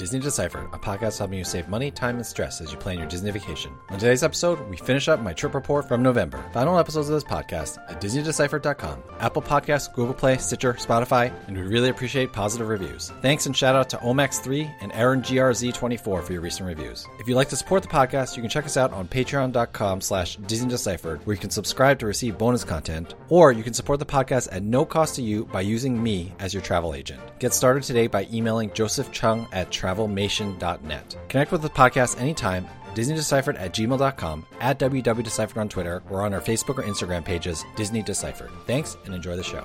Disney Decipher, a podcast helping you save money, time, and stress as you plan your Disney vacation. On today's episode, we finish up my trip report from November. Final episodes of this podcast at DisneyDeciphered.com, Apple Podcasts, Google Play, Stitcher, Spotify, and we really appreciate positive reviews. Thanks and shout out to Omax3 and Aaron GRZ24 for your recent reviews. If you'd like to support the podcast, you can check us out on patreon.com slash DisneyDeciphered, where you can subscribe to receive bonus content, or you can support the podcast at no cost to you by using me as your travel agent. Get started today by emailing Joseph Chung at travelmation.net. Connect with the podcast anytime DisneyDeciphered at gmail.com, at WWDeciphered on Twitter, or on our Facebook or Instagram pages, Disney Deciphered. Thanks and enjoy the show.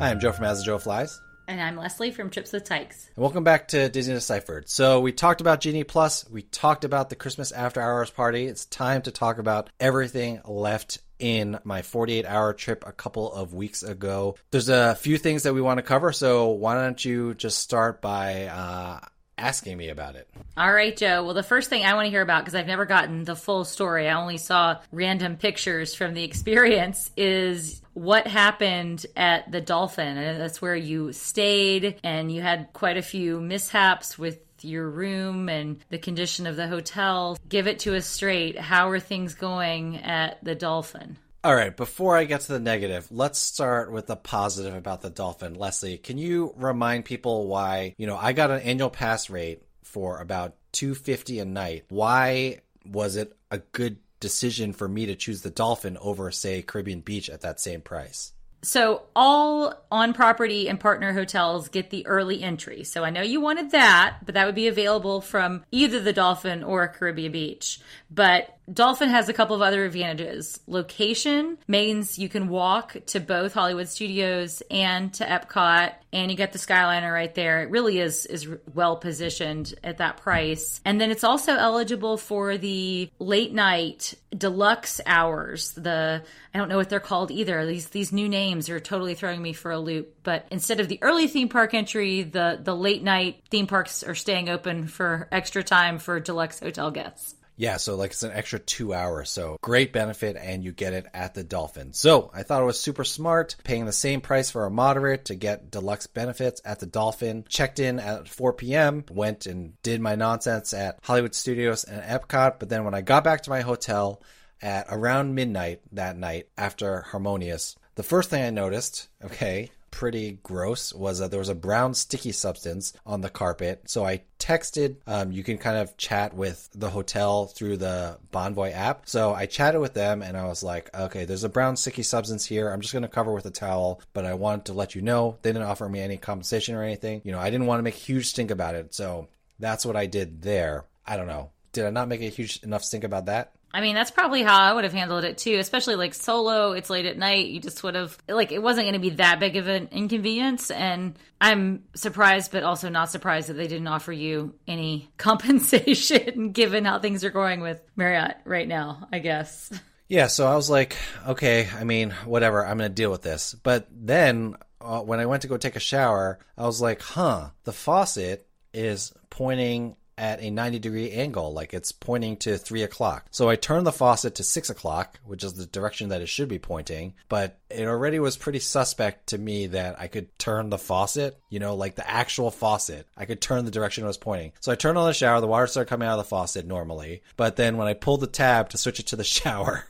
Hi, I'm Joe from As the Joe Flies. And I'm Leslie from Trips with Tykes. And welcome back to Disney Deciphered. So we talked about Genie Plus. We talked about the Christmas After Hours party. It's time to talk about everything left in my 48 hour trip a couple of weeks ago. There's a few things that we want to cover. So why don't you just start by uh, asking me about it. All right, Joe. Well, the first thing I want to hear about, because I've never gotten the full story, I only saw random pictures from the experience, is what happened at the Dolphin. And that's where you stayed, and you had quite a few mishaps with your room and the condition of the hotel. Give it to us straight. How are things going at the Dolphin? All right, before I get to the negative, let's start with the positive about the Dolphin. Leslie, can you remind people why, you know, I got an annual pass rate for about 250 a night. Why was it a good decision for me to choose the Dolphin over say Caribbean Beach at that same price? So all on property and partner hotels get the early entry. So I know you wanted that, but that would be available from either the Dolphin or Caribbean Beach. But Dolphin has a couple of other advantages. Location means you can walk to both Hollywood Studios and to Epcot, and you get the Skyliner right there. It really is is well positioned at that price. And then it's also eligible for the late night deluxe hours. The I don't know what they're called either. These these new names are totally throwing me for a loop. But instead of the early theme park entry, the the late night theme parks are staying open for extra time for deluxe hotel guests. Yeah, so like it's an extra two hours. So great benefit, and you get it at the Dolphin. So I thought it was super smart, paying the same price for a moderate to get deluxe benefits at the Dolphin. Checked in at 4 p.m., went and did my nonsense at Hollywood Studios and Epcot. But then when I got back to my hotel at around midnight that night after Harmonious, the first thing I noticed, okay, pretty gross was that there was a brown sticky substance on the carpet. So I texted. Um, you can kind of chat with the hotel through the Bonvoy app. So I chatted with them and I was like, okay, there's a brown sticky substance here. I'm just going to cover with a towel, but I wanted to let you know. They didn't offer me any compensation or anything. You know, I didn't want to make a huge stink about it. So that's what I did there. I don't know. Did I not make a huge enough stink about that? I mean, that's probably how I would have handled it too, especially like solo, it's late at night. You just would have, like, it wasn't going to be that big of an inconvenience. And I'm surprised, but also not surprised that they didn't offer you any compensation given how things are going with Marriott right now, I guess. Yeah, so I was like, okay, I mean, whatever, I'm going to deal with this. But then uh, when I went to go take a shower, I was like, huh, the faucet is pointing at a 90 degree angle, like it's pointing to three o'clock. So I turned the faucet to six o'clock, which is the direction that it should be pointing, but it already was pretty suspect to me that I could turn the faucet, you know, like the actual faucet. I could turn the direction it was pointing. So I turned on the shower, the water started coming out of the faucet normally, but then when I pulled the tab to switch it to the shower,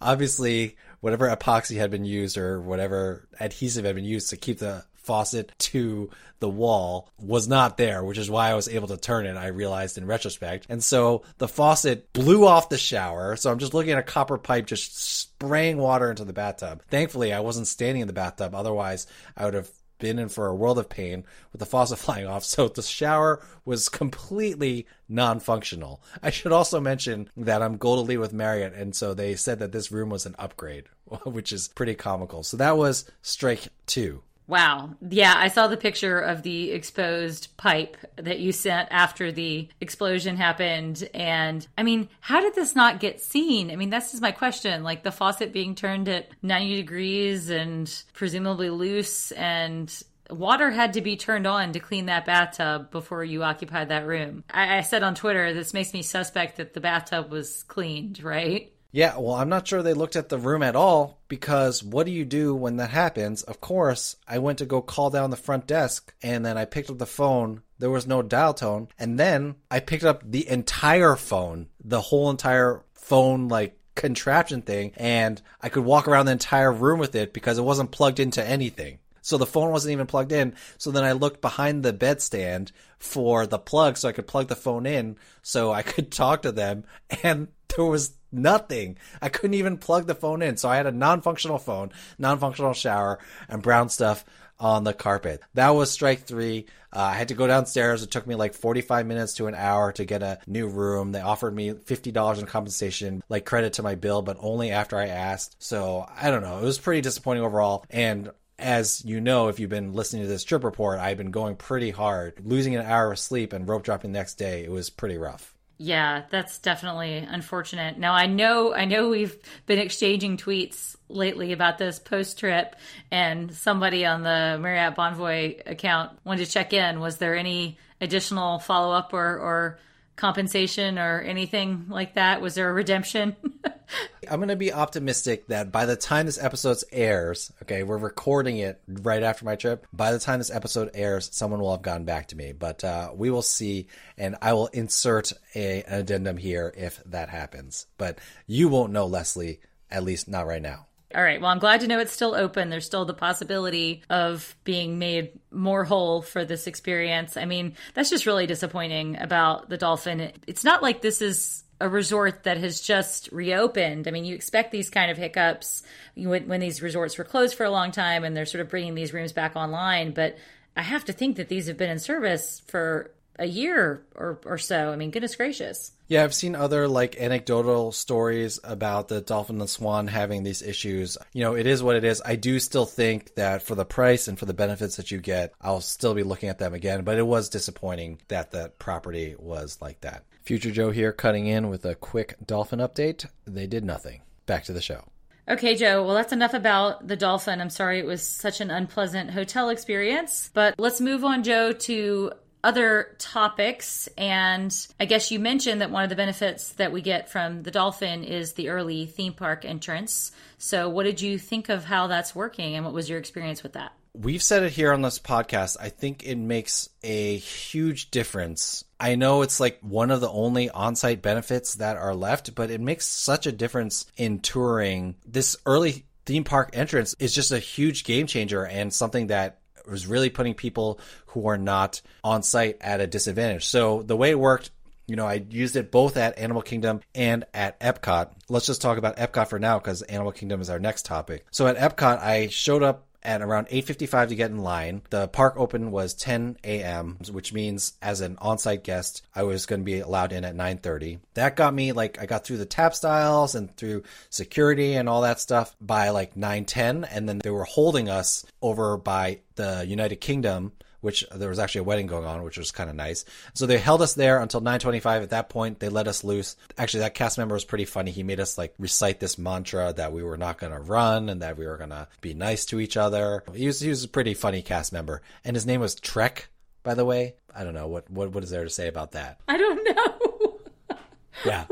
obviously whatever epoxy had been used or whatever adhesive had been used to keep the faucet to the wall was not there, which is why I was able to turn it, I realized in retrospect. And so the faucet blew off the shower. So I'm just looking at a copper pipe just spraying water into the bathtub. Thankfully, I wasn't standing in the bathtub. Otherwise, I would have been in for a world of pain with the faucet flying off. So the shower was completely non-functional. I should also mention that I'm gold elite with Marriott, and so they said that this room was an upgrade, which is pretty comical. So that was strike two. Wow. Yeah, I saw the picture of the exposed pipe that you sent after the explosion happened. And I mean, how did this not get seen? I mean, that's just my question. Like the faucet being turned at 90 degrees and presumably loose, and water had to be turned on to clean that bathtub before you occupied that room. I, I said on Twitter, this makes me suspect that the bathtub was cleaned, right? Yeah, well, I'm not sure they looked at the room at all because what do you do when that happens? Of course, I went to go call down the front desk and then I picked up the phone. There was no dial tone. And then I picked up the entire phone, the whole entire phone, like contraption thing, and I could walk around the entire room with it because it wasn't plugged into anything. So the phone wasn't even plugged in. So then I looked behind the bedstand for the plug so I could plug the phone in so I could talk to them. And there was nothing. I couldn't even plug the phone in. So I had a non functional phone, non functional shower, and brown stuff on the carpet. That was strike three. Uh, I had to go downstairs. It took me like 45 minutes to an hour to get a new room. They offered me $50 in compensation, like credit to my bill, but only after I asked. So I don't know. It was pretty disappointing overall. And as you know, if you've been listening to this trip report, I've been going pretty hard. Losing an hour of sleep and rope dropping the next day, it was pretty rough. Yeah, that's definitely unfortunate. Now I know I know we've been exchanging tweets lately about this post trip and somebody on the Marriott Bonvoy account wanted to check in. Was there any additional follow up or, or compensation or anything like that? Was there a redemption? I'm going to be optimistic that by the time this episode airs, okay, we're recording it right after my trip. By the time this episode airs, someone will have gotten back to me, but uh, we will see, and I will insert a, an addendum here if that happens. But you won't know, Leslie, at least not right now. All right. Well, I'm glad to know it's still open. There's still the possibility of being made more whole for this experience. I mean, that's just really disappointing about the Dolphin. It's not like this is a resort that has just reopened. I mean, you expect these kind of hiccups when, when these resorts were closed for a long time and they're sort of bringing these rooms back online. But I have to think that these have been in service for a year or, or so. I mean, goodness gracious. Yeah, I've seen other like anecdotal stories about the Dolphin and Swan having these issues. You know, it is what it is. I do still think that for the price and for the benefits that you get, I'll still be looking at them again. But it was disappointing that the property was like that. Future Joe here cutting in with a quick Dolphin update. They did nothing. Back to the show. Okay, Joe. Well, that's enough about the dolphin. I'm sorry it was such an unpleasant hotel experience. But let's move on, Joe, to other topics. And I guess you mentioned that one of the benefits that we get from the Dolphin is the early theme park entrance. So, what did you think of how that's working and what was your experience with that? We've said it here on this podcast. I think it makes a huge difference. I know it's like one of the only on site benefits that are left, but it makes such a difference in touring. This early theme park entrance is just a huge game changer and something that was really putting people who are not on site at a disadvantage. So the way it worked, you know, I used it both at Animal Kingdom and at Epcot. Let's just talk about Epcot for now because Animal Kingdom is our next topic. So at Epcot, I showed up at around 8:55 to get in line. The park open was 10 a.m., which means as an on-site guest, I was going to be allowed in at 9:30. That got me like I got through the tap styles and through security and all that stuff by like 9:10 and then they were holding us over by the United Kingdom which there was actually a wedding going on, which was kind of nice. So they held us there until 9:25. At that point, they let us loose. Actually, that cast member was pretty funny. He made us like recite this mantra that we were not going to run and that we were going to be nice to each other. He was he was a pretty funny cast member, and his name was Trek by the way. I don't know what what what is there to say about that. I don't know. Yeah.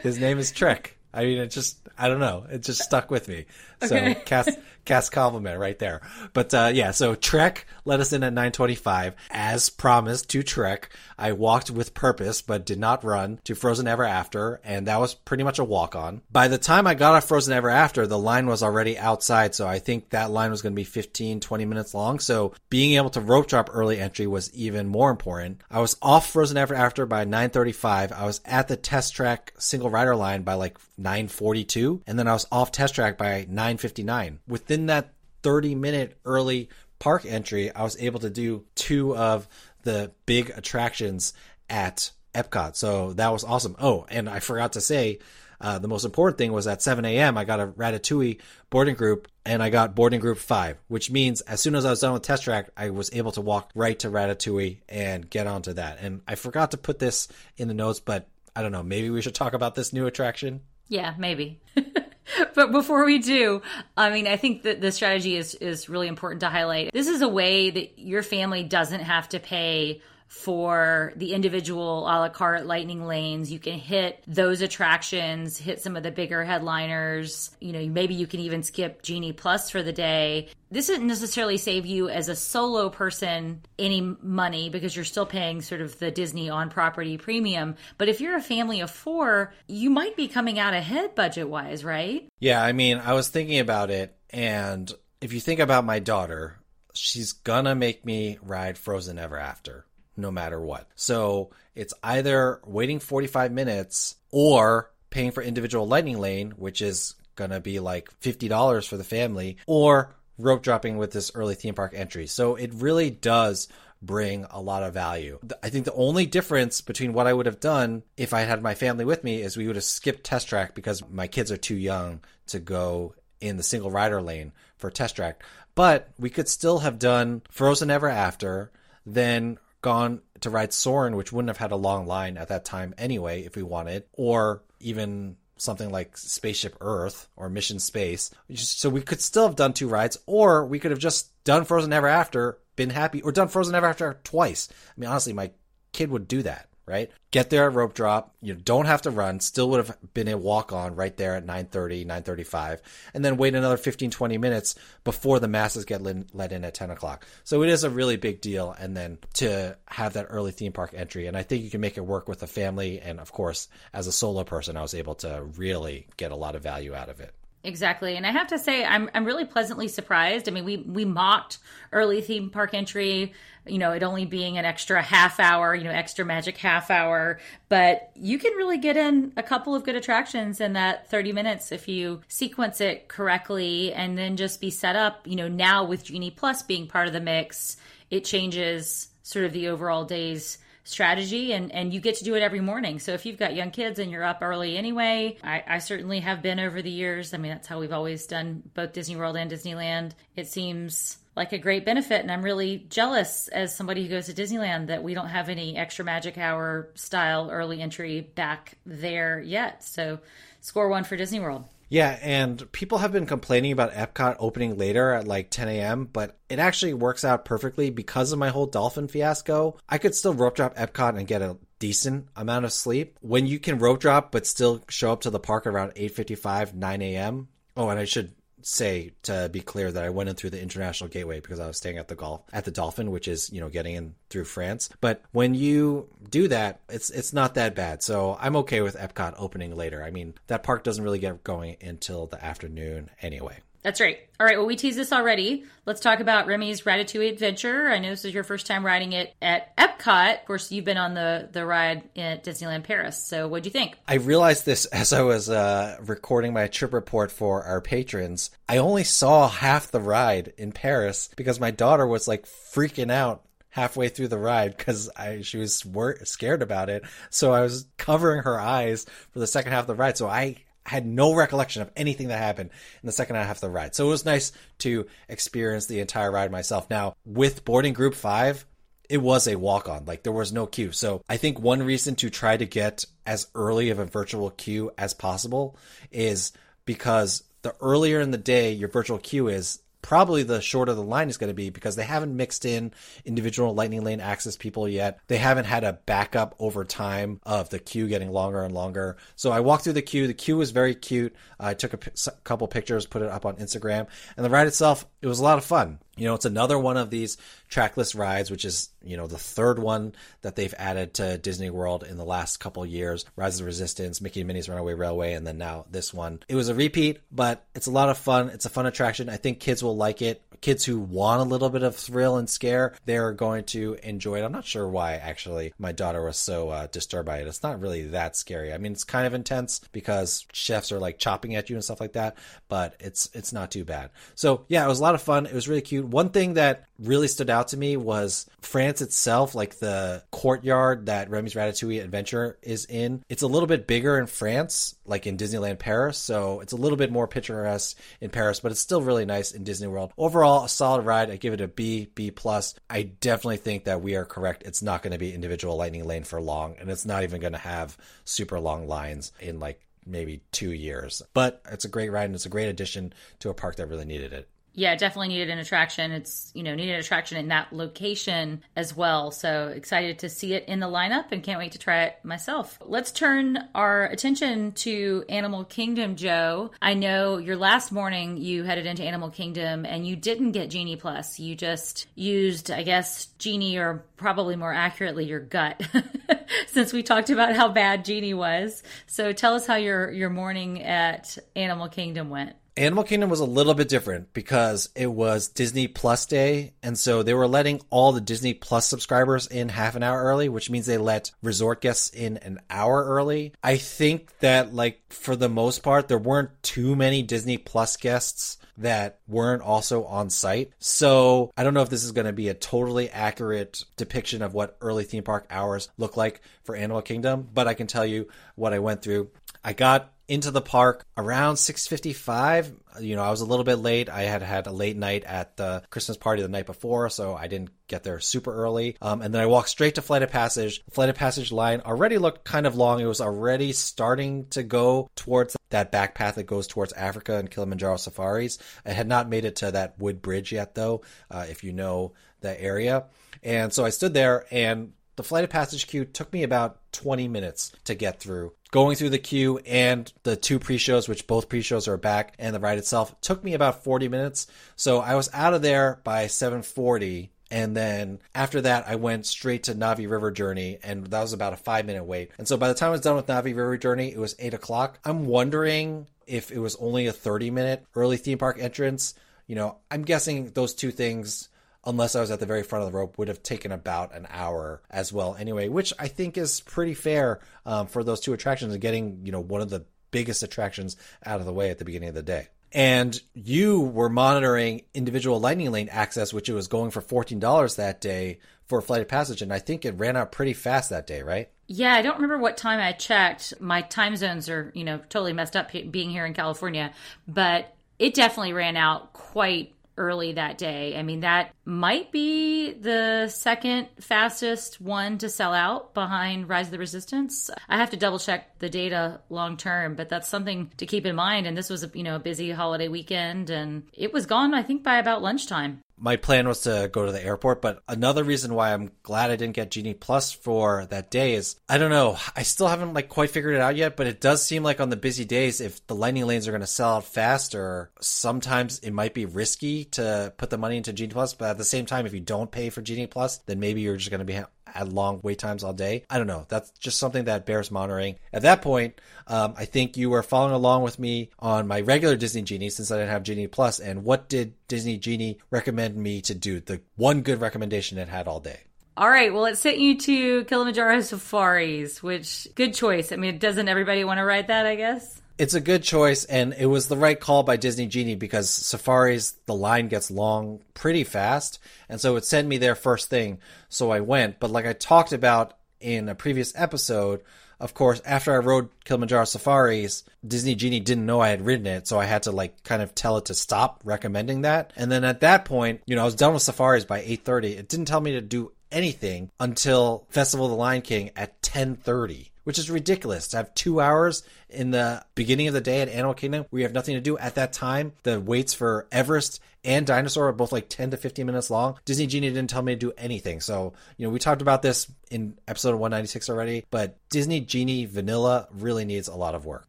His name is Trek. I mean, it just, I don't know. It just stuck with me. So Okay. cast, cast compliment right there. But, uh, yeah, so Trek let us in at 925. As promised to Trek, I walked with purpose, but did not run to Frozen Ever After. And that was pretty much a walk on. By the time I got off Frozen Ever After, the line was already outside. So I think that line was going to be 15, 20 minutes long. So being able to rope drop early entry was even more important. I was off Frozen Ever After by 935. I was at the test track single rider line by like 942. And then I was off test track by 959. Within that 30 minute early park entry, I was able to do two of the big attractions at Epcot. So that was awesome. Oh, and I forgot to say, uh, the most important thing was at 7 a.m. I got a Ratatouille boarding group and I got boarding group five, which means as soon as I was done with test track, I was able to walk right to Ratatouille and get onto that. And I forgot to put this in the notes, but I don't know. Maybe we should talk about this new attraction. Yeah, maybe. but before we do, I mean, I think that the strategy is is really important to highlight. This is a way that your family doesn't have to pay for the individual a la carte lightning lanes. You can hit those attractions, hit some of the bigger headliners. You know, maybe you can even skip Genie Plus for the day. This doesn't necessarily save you as a solo person any money because you're still paying sort of the Disney on property premium. But if you're a family of four, you might be coming out ahead budget wise, right? Yeah, I mean, I was thinking about it, and if you think about my daughter, she's gonna make me ride Frozen Ever After, no matter what. So it's either waiting 45 minutes or paying for individual lightning lane, which is gonna be like $50 for the family, or rope dropping with this early theme park entry. So it really does bring a lot of value. I think the only difference between what I would have done if I had my family with me is we would have skipped test track because my kids are too young to go in the single rider lane for test track. But we could still have done Frozen Ever After, then gone to ride Soarin', which wouldn't have had a long line at that time anyway, if we wanted, or even something like Spaceship Earth or Mission Space. So we could still have done two rides, or we could have just done Frozen Ever After, been happy, or done Frozen Ever After twice. I mean, honestly, my kid would do that, right? Get there at rope drop. You don't have to run. Still would have been a walk on right there at 930, 935, and then wait another 15, 20 minutes before the masses get let in at 10 o'clock. So it is a really big deal. And then to have that early theme park entry. And I think you can make it work with a family. And of course, as a solo person, I was able to really get a lot of value out of it. Exactly. And I have to say I'm I'm really pleasantly surprised. I mean, we we mocked early theme park entry, you know, it only being an extra half hour, you know, extra magic half hour, but you can really get in a couple of good attractions in that 30 minutes if you sequence it correctly and then just be set up, you know, now with Genie Plus being part of the mix, it changes sort of the overall day's strategy and and you get to do it every morning. So if you've got young kids and you're up early anyway I, I certainly have been over the years. I mean that's how we've always done both disney world and disneyland. It seems like a great benefit and i'm really jealous as somebody who goes to disneyland that we don't have any extra magic hour style early entry back there yet. So score one for disney world Yeah, and people have been complaining about Epcot opening later at like 10 a.m., but it actually works out perfectly because of my whole dolphin fiasco. I could still rope drop Epcot and get a decent amount of sleep. When you can rope drop but still show up to the park around 8:55, 9 a.m. Oh, and I should say to be clear that I went in through the international gateway because I was staying at the golf at the Dolphin, which is you know getting in through France. But when you do that, it's it's not that bad. So I'm okay with Epcot opening later. I mean that park doesn't really get going until the afternoon anyway. That's right. All right. Well, we teased this already. Let's talk about Remy's Ratatouille Adventure. I know this is your first time riding it at Epcot. Of course, you've been on the the ride at Disneyland Paris. So, what'd you think? I realized this as I was uh, recording my trip report for our patrons. I only saw half the ride in Paris because my daughter was like freaking out halfway through the ride because I she was wor- scared about it. So I was covering her eyes for the second half of the ride. So I had no recollection of anything that happened in the second half of the ride. So it was nice to experience the entire ride myself. Now with boarding group five, it was a walk on. Like there was no queue. So I think one reason to try to get as early of a virtual queue as possible is because the earlier in the day your virtual queue is, probably the shorter the line is going to be because they haven't mixed in individual lightning lane access people yet. They haven't had a backup over time of the queue getting longer and longer. So I walked through the queue. The queue was very cute. I took a p- couple pictures, put it up on Instagram, and the ride itself, it was a lot of fun. You know, it's another one of these trackless rides, which is, you know, the third one that they've added to Disney World in the last couple years. Rise of the Resistance, Mickey and Minnie's Runaway Railway, and then now this one. It was a repeat, but it's a lot of fun. It's a fun attraction. I think kids will like it. Kids who want a little bit of thrill and scare, they're going to enjoy it. I'm not sure why, actually, my daughter was so uh, disturbed by it. It's not really that scary. I mean, it's kind of intense because chefs are like chopping at you and stuff like that, but it's it's not too bad. So yeah, it was a lot of fun. It was really cute. One thing that really stood out to me was France itself, like the courtyard that Remy's Ratatouille Adventure is in. It's a little bit bigger in France, like in Disneyland Paris, so it's a little bit more picturesque in Paris, but it's still really nice in Disney World. Overall, a solid ride. I give it a B, B plus. I definitely think that we are correct. It's not going to be individual lightning lane for long, and it's not even going to have super long lines in like maybe two years. But it's a great ride and it's a great addition to a park that really needed it yeah, definitely needed an attraction. It's, you know, needed an attraction in that location as well. So excited to see it in the lineup and can't wait to try it myself. Let's turn our attention to Animal Kingdom, Joe. I know your last morning you headed into Animal Kingdom and you didn't get Genie Plus. You just used, I guess, Genie or probably more accurately your gut since we talked about how bad Genie was. So tell us how your your morning at Animal Kingdom went. Animal Kingdom was a little bit different because it was Disney Plus Day. And so they were letting all the Disney Plus subscribers in half an hour early, which means they let resort guests in an hour early. I think that, like, for the most part, there weren't too many Disney Plus guests that weren't also on site. So I don't know if this is going to be a totally accurate depiction of what early theme park hours look like for Animal Kingdom, but I can tell you what I went through. I got into the park around 6:55. You know, I was a little bit late. I had had a late night at the Christmas party the night before, so I didn't get there super early. Um, and then I walked straight to Flight of Passage. The Flight of Passage line already looked kind of long. It was already starting to go towards that back path that goes towards Africa and Kilimanjaro safaris. I had not made it to that wood bridge yet, though. Uh, if you know the area, and so I stood there and the flight of passage queue took me about 20 minutes to get through. Going through the queue and the two pre-shows, which both pre-shows are back, and the ride itself took me about 40 minutes. So I was out of there by 740. And then after that, I went straight to Na'vi River Journey, and that was about a five minute wait. And so by the time I was done with Na'vi River Journey, it was eight o'clock. I'm wondering if it was only a 30 minute early theme park entrance. You know, I'm guessing those two things unless I was at the very front of the rope, would have taken about an hour as well anyway, which I think is pretty fair um, for those two attractions and getting, you know, one of the biggest attractions out of the way at the beginning of the day. And you were monitoring individual Lightning Lane access, which it was going for $14 that day for a Flight of Passage. And I think it ran out pretty fast that day, right? Yeah, I don't remember what time I checked. My time zones are, you know, totally messed up being here in California, but it definitely ran out quite early that day. I mean, that might be the second fastest one to sell out behind Rise of the Resistance. I have to double check the data long term, but that's something to keep in mind. And this was a you know a busy holiday weekend, and it was gone I think by about lunchtime my plan was to go to the airport, but another reason why I'm glad I didn't get Genie Plus for that day is I don't know. I still haven't like quite figured it out yet, but it does seem like on the busy days, if the lightning lanes are going to sell out faster, sometimes it might be risky to put the money into Genie Plus. But at the same time, if you don't pay for Genie Plus, then maybe you're just going to be at long wait times all day. I don't know. That's just something that bears monitoring. At that point, um, I think you were following along with me on my regular Disney Genie since I didn't have Genie Plus. And what did Disney Genie recommend me to do? The one good recommendation it had all day. All right, well, it sent you to Kilimanjaro Safaris, which good choice. I mean, doesn't everybody want to ride that? I guess it's a good choice, and it was the right call by Disney Genie because safaris the line gets long pretty fast, and so it sent me there first thing. So I went, but like I talked about in a previous episode, of course, after I rode Kilimanjaro Safaris, Disney Genie didn't know I had ridden it, so I had to like kind of tell it to stop recommending that. And then at that point, you know, I was done with Safaris by 8:30. It didn't tell me to do anything until Festival of the Lion King at 10:30 which is ridiculous to have two hours in the beginning of the day at Animal Kingdom where you have nothing to do. At that time, the waits for Everest and Dinosaur are both like 10 to 15 minutes long. Disney Genie didn't tell me to do anything. So, you know, we talked about this in episode 196 already, but Disney Genie Vanilla really needs a lot of work.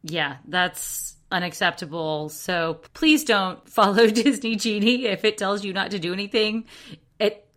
Yeah, that's unacceptable. So please don't follow Disney Genie if it tells you not to do anything.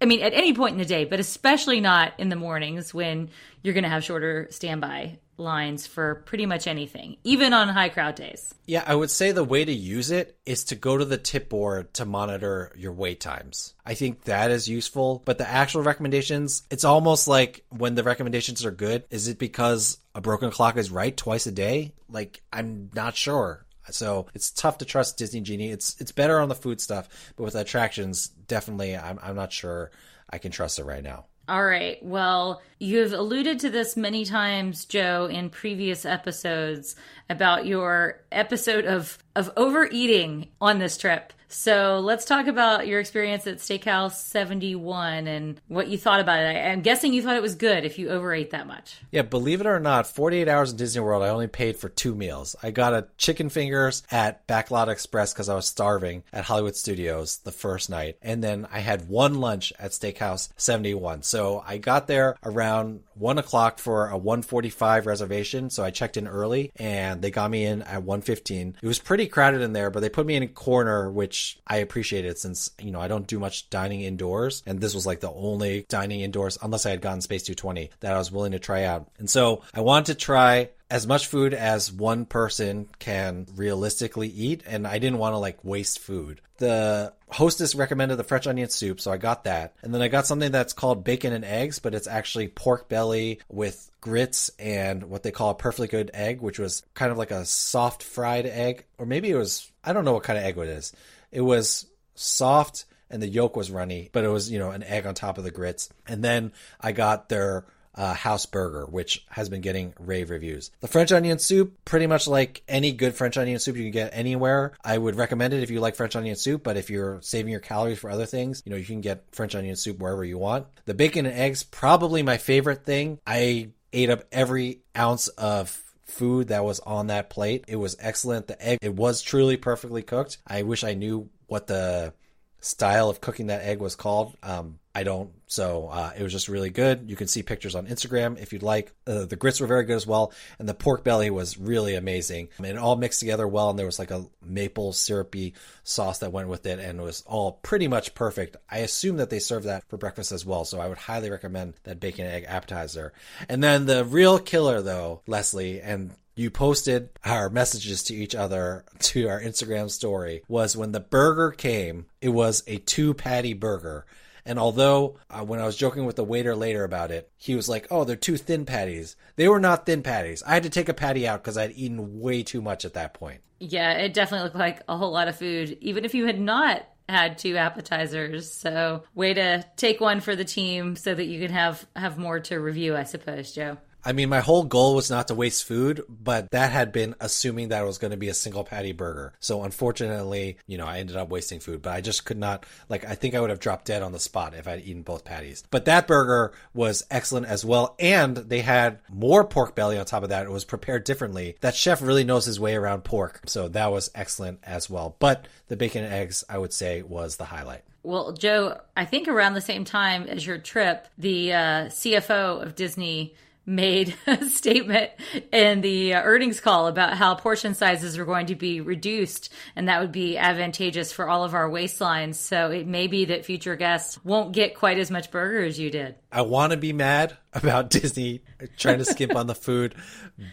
I mean, at any point in the day, but especially not in the mornings when you're going to have shorter standby lines for pretty much anything, even on high crowd days. Yeah, I would say the way to use it is to go to the tip board to monitor your wait times. I think that is useful, but the actual recommendations, it's almost like when the recommendations are good, is it because a broken clock is right twice a day? Like, I'm not sure. So it's tough to trust Disney Genie. It's it's better on the food stuff, but with attractions, definitely, I'm I'm not sure I can trust it right now. All right. Well, you've alluded to this many times, Joe, in previous episodes about your episode of of overeating on this trip. So let's talk about your experience at Steakhouse 71 and what you thought about it. I'm guessing you thought it was good if you overate that much. Yeah, believe it or not, 48 hours in Disney World, I only paid for two meals. I got a chicken fingers at Backlot Express because I was starving at Hollywood Studios the first night. And then I had one lunch at Steakhouse 71. So I got there around one o'clock for a 145 reservation. So I checked in early and they got me in at 115. It was pretty crowded in there, but they put me in a corner, which I appreciated since, you know, I don't do much dining indoors. And this was like the only dining indoors, unless I had gotten Space 220 that I was willing to try out. And so I wanted to try as much food as one person can realistically eat and I didn't want to like waste food. The hostess recommended the French onion soup, so I got that. And then I got something that's called bacon and eggs, but it's actually pork belly with grits and what they call a perfectly good egg, which was kind of like a soft fried egg, or maybe it was I don't know what kind of egg it is. It was soft and the yolk was runny, but it was, you know, an egg on top of the grits. And then I got their uh, house burger, which has been getting rave reviews. The French onion soup, pretty much like any good French onion soup you can get anywhere. I would recommend it if you like French onion soup, but if you're saving your calories for other things, you know, you can get French onion soup wherever you want. The bacon and eggs, probably my favorite thing. I ate up every ounce of food that was on that plate. It was excellent. The egg, it was truly perfectly cooked. I wish I knew what the style of cooking that egg was called. Um, I don't. So uh, it was just really good. You can see pictures on Instagram if you'd like. Uh, the grits were very good as well, and the pork belly was really amazing. I mean, it all mixed together well, and there was like a maple syrupy sauce that went with it, and it was all pretty much perfect. I assume that they serve that for breakfast as well, so I would highly recommend that bacon egg appetizer. And then the real killer, though, Leslie, and you posted our messages to each other to our Instagram story was when the burger came, it was a two patty burger. And although uh, when I was joking with the waiter later about it, he was like, "Oh, they're two thin patties." They were not thin patties. I had to take a patty out because I'd eaten way too much at that point. Yeah, it definitely looked like a whole lot of food, even if you had not had two appetizers. So, way to take one for the team so that you can have have more to review, I suppose, Joe. I mean, my whole goal was not to waste food, but that had been assuming that it was going to be a single patty burger. So unfortunately, you know, I ended up wasting food, but I just could not, like, I think I would have dropped dead on the spot if I'd eaten both patties. But that burger was excellent as well. And they had more pork belly on top of that. It was prepared differently. That chef really knows his way around pork. So that was excellent as well. But the bacon and eggs, I would say, was the highlight. Well, Joe, I think around the same time as your trip, the uh, CFO of Disney made a statement in the uh, earnings call about how portion sizes are going to be reduced and that would be advantageous for all of our waistlines. So it may be that future guests won't get quite as much burger as you did. I want to be mad about Disney trying to skimp on the food,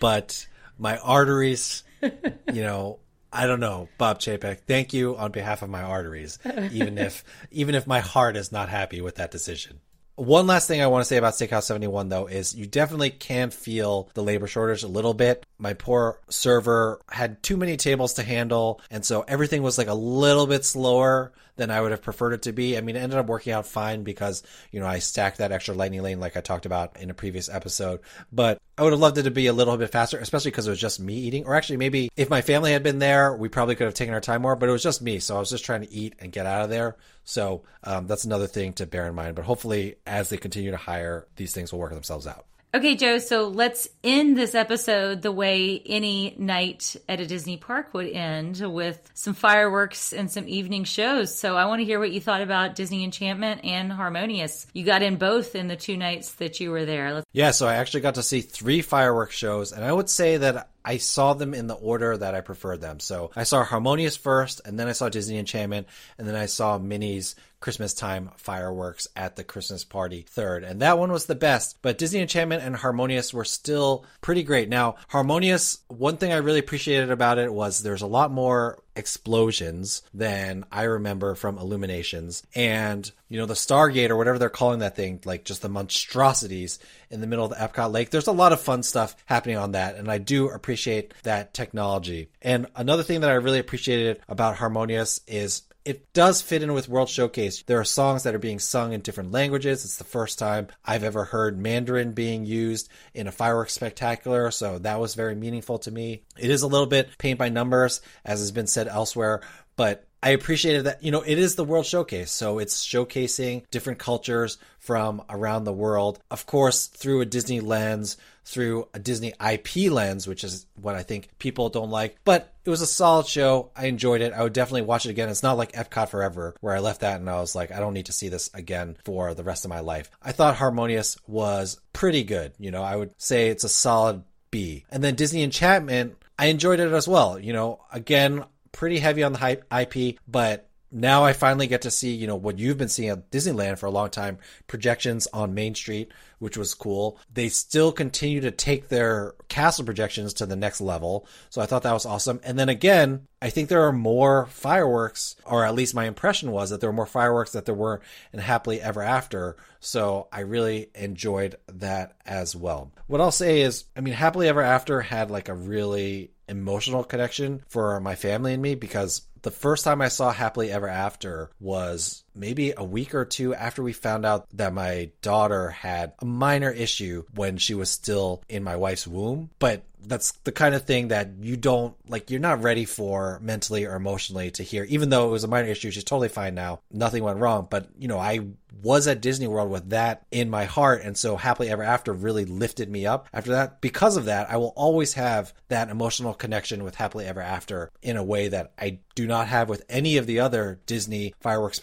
but my arteries, you know, I don't know, Bob Chapek. Thank you on behalf of my arteries, even if even if my heart is not happy with that decision. One last thing I want to say about Steakhouse 71 though is you definitely can feel the labor shortage a little bit. My poor server had too many tables to handle, and so everything was like a little bit slower than I would have preferred it to be. I mean, it ended up working out fine because, you know, I stacked that extra lightning lane like I talked about in a previous episode. But I would have loved it to be a little bit faster, especially because it was just me eating. Or actually, maybe if my family had been there, we probably could have taken our time more, but it was just me. So I was just trying to eat and get out of there. So um, that's another thing to bear in mind. But hopefully, as they continue to hire, these things will work themselves out. Okay, Joe, so let's end this episode the way any night at a Disney park would end with some fireworks and some evening shows. So I want to hear what you thought about Disney Enchantment and Harmonious. You got in both in the two nights that you were there. Let's- Yeah, so I actually got to see three fireworks shows, and I would say that I saw them in the order that I preferred them. So I saw Harmonious first, and then I saw Disney Enchantment, and then I saw Minnie's Christmas time fireworks at the Christmas party third. And that one was the best, but Disney Enchantment and Harmonious were still pretty great. Now, Harmonious, one thing I really appreciated about it was there's a lot more explosions than I remember from Illuminations. And, you know, the Stargate or whatever they're calling that thing, like just the monstrosities in the middle of the Epcot Lake. There's a lot of fun stuff happening on that. And I do appreciate that technology. And another thing that I really appreciated about Harmonious is it does fit in with World Showcase. There are songs that are being sung in different languages. It's the first time I've ever heard Mandarin being used in a fireworks spectacular, so that was very meaningful to me. It is a little bit paint by numbers, as has been said elsewhere, but I appreciated that, you know, it is the World Showcase, so it's showcasing different cultures from around the world. Of course, through a Disney lens, through a Disney IP lens, which is what I think people don't like. But it was a solid show. I enjoyed it. I would definitely watch it again. It's not like Epcot Forever, where I left that and I was like, I don't need to see this again for the rest of my life. I thought Harmonious was pretty good. You know, I would say it's a solid B. And then Disney Enchantment, I enjoyed it as well. You know, again, pretty heavy on the IP, but now I finally get to see, you know, what you've been seeing at Disneyland for a long time projections on Main Street, which was cool. They still continue to take their castle projections to the next level. So I thought that was awesome. And then again, I think there are more fireworks, or at least my impression was that there were more fireworks that there were in Happily Ever After. So I really enjoyed that as well. What I'll say is, I mean, Happily Ever After had like a really emotional connection for my family and me because the first time I saw Happily Ever After was maybe a week or two after we found out that my daughter had a minor issue when she was still in my wife's womb. But that's the kind of thing that you don't like you're not ready for mentally or emotionally to hear. Even though it was a minor issue she's totally fine now. Nothing went wrong. But you know i was at disney world with that in my heart. And so happily ever after really lifted me up after that. Because of that i will always have that emotional connection with happily ever after in a way that i do not have with any of the other disney fireworks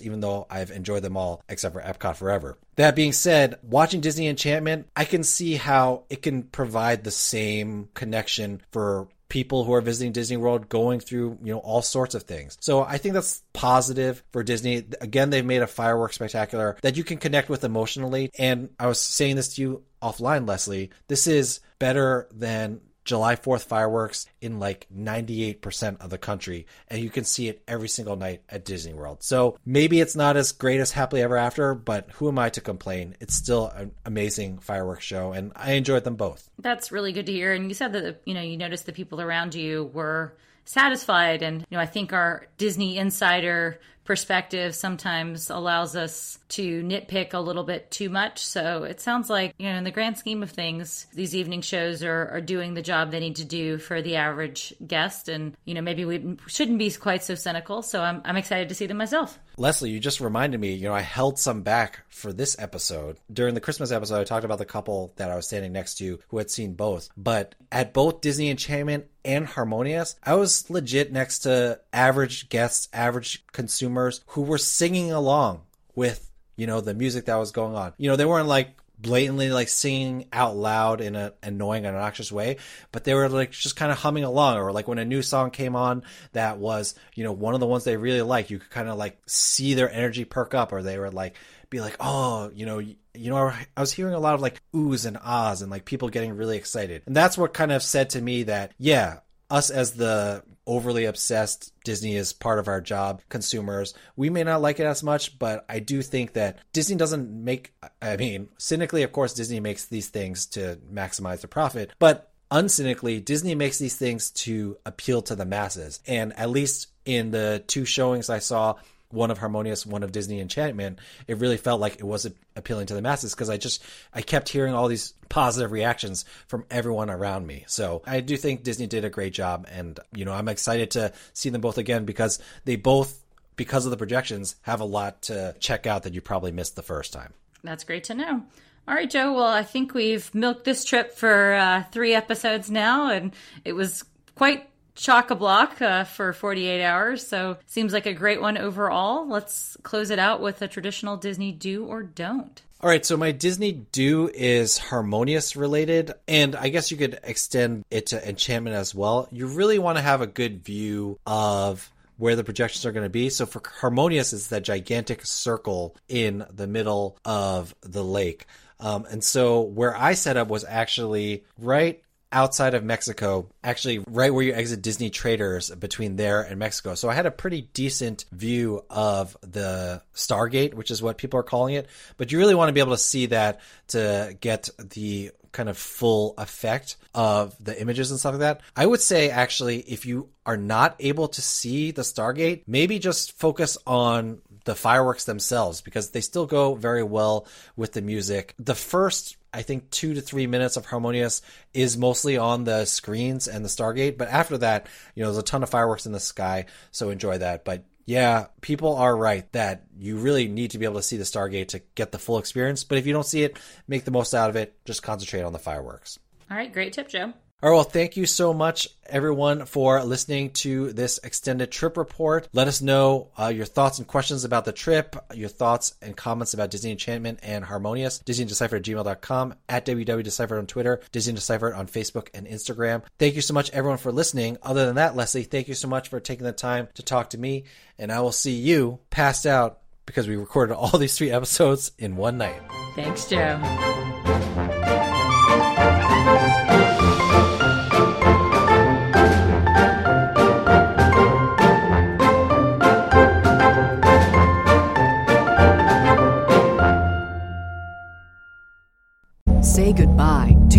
even though i've enjoyed them all except for epcot forever that being said, watching Disney Enchantment, I can see how it can provide the same connection for people who are visiting Disney World going through, you know, all sorts of things. So I think that's positive for Disney. Again, they've made a fireworks spectacular that you can connect with emotionally. And I was saying this to you offline, Leslie. This is better than July 4th fireworks in like 98% of the country, and you can see it every single night at Disney World. So maybe it's not as great as Happily Ever After, but who am I to complain? It's still an amazing fireworks show, and I enjoyed them both. That's really good to hear. And you said that, you know, you noticed the people around you were satisfied. And, you know, I think our Disney insider perspective sometimes allows us to nitpick a little bit too much. So it sounds like, you know, in the grand scheme of things, these evening shows are, are doing the job they need to do for the average guest. And, you know, maybe we shouldn't be quite so cynical. So I'm, I'm excited to see them myself. Leslie, you just reminded me, you know, I held some back for this episode. During the Christmas episode, I talked about the couple that I was standing next to who had seen both. But at both Disney Enchantment and Harmonious, I was legit next to average guests, average consumers who were singing along with, you know, the music that was going on. You know, they weren't like blatantly like singing out loud in an annoying obnoxious way, but they were like just kind of humming along. Or like when a new song came on that was, you know, one of the ones they really liked you could kind of like see their energy perk up, or they were like, be like, oh, you know, you know, I was hearing a lot of like oohs and ahs and like people getting really excited. And that's what kind of said to me that, yeah, us as the overly obsessed Disney is part of our job consumers. We may not like it as much, but I do think that Disney doesn't make, I mean, cynically, of course, Disney makes these things to maximize the profit, but uncynically, Disney makes these things to appeal to the masses. And at least in the two showings I saw, one of Harmonious, one of Disney Enchantment, it really felt like it wasn't appealing to the masses because I just I kept hearing all these positive reactions from everyone around me. So I do think Disney did a great job, and you know I'm excited to see them both again because they both, because of the projections, have a lot to check out that you probably missed the first time. That's great to know. All right, Joe. Well, I think we've milked this trip for uh, three episodes now, and it was quite chock a block uh, for 48 hours. So seems like a great one overall. Let's close it out with a traditional Disney do or don't. All right, so my Disney do is harmonious related, and I guess you could extend it to enchantment as well. You really want to have a good view of where the projections are going to be. So for harmonious, it's that gigantic circle in the middle of the lake. Um, and so where I set up was actually right outside of Mexico, actually right where you exit Disney Traders between there and Mexico. So I had a pretty decent view of the Stargate, which is what people are calling it. But you really want to be able to see that to get the kind of full effect of the images and stuff like that. I would say actually, if you are not able to see the Stargate, maybe just focus on the fireworks themselves because they still go very well with the music. The first I think two to three minutes of Harmonious is mostly on the screens and the Stargate, but after that, you know, there's a ton of fireworks in the sky, so enjoy that. But yeah, people are right that you really need to be able to see the Stargate to get the full experience. But if you don't see it, make the most out of it. Just concentrate on the fireworks. All right, great tip, Joe. All right, well, thank you so much, everyone, for listening to this extended trip report. Let us know uh, your thoughts and questions about the trip, your thoughts and comments about Disney Enchantment and Harmonious, DisneyDeciphered at gmail.com, at WWDeciphered on Twitter, Disney Deciphered on Facebook and Instagram. Thank you so much, everyone, for listening. Other than that, Leslie, thank you so much for taking the time to talk to me, and I will see you passed out because we recorded all these three episodes in one night. Thanks, Joe.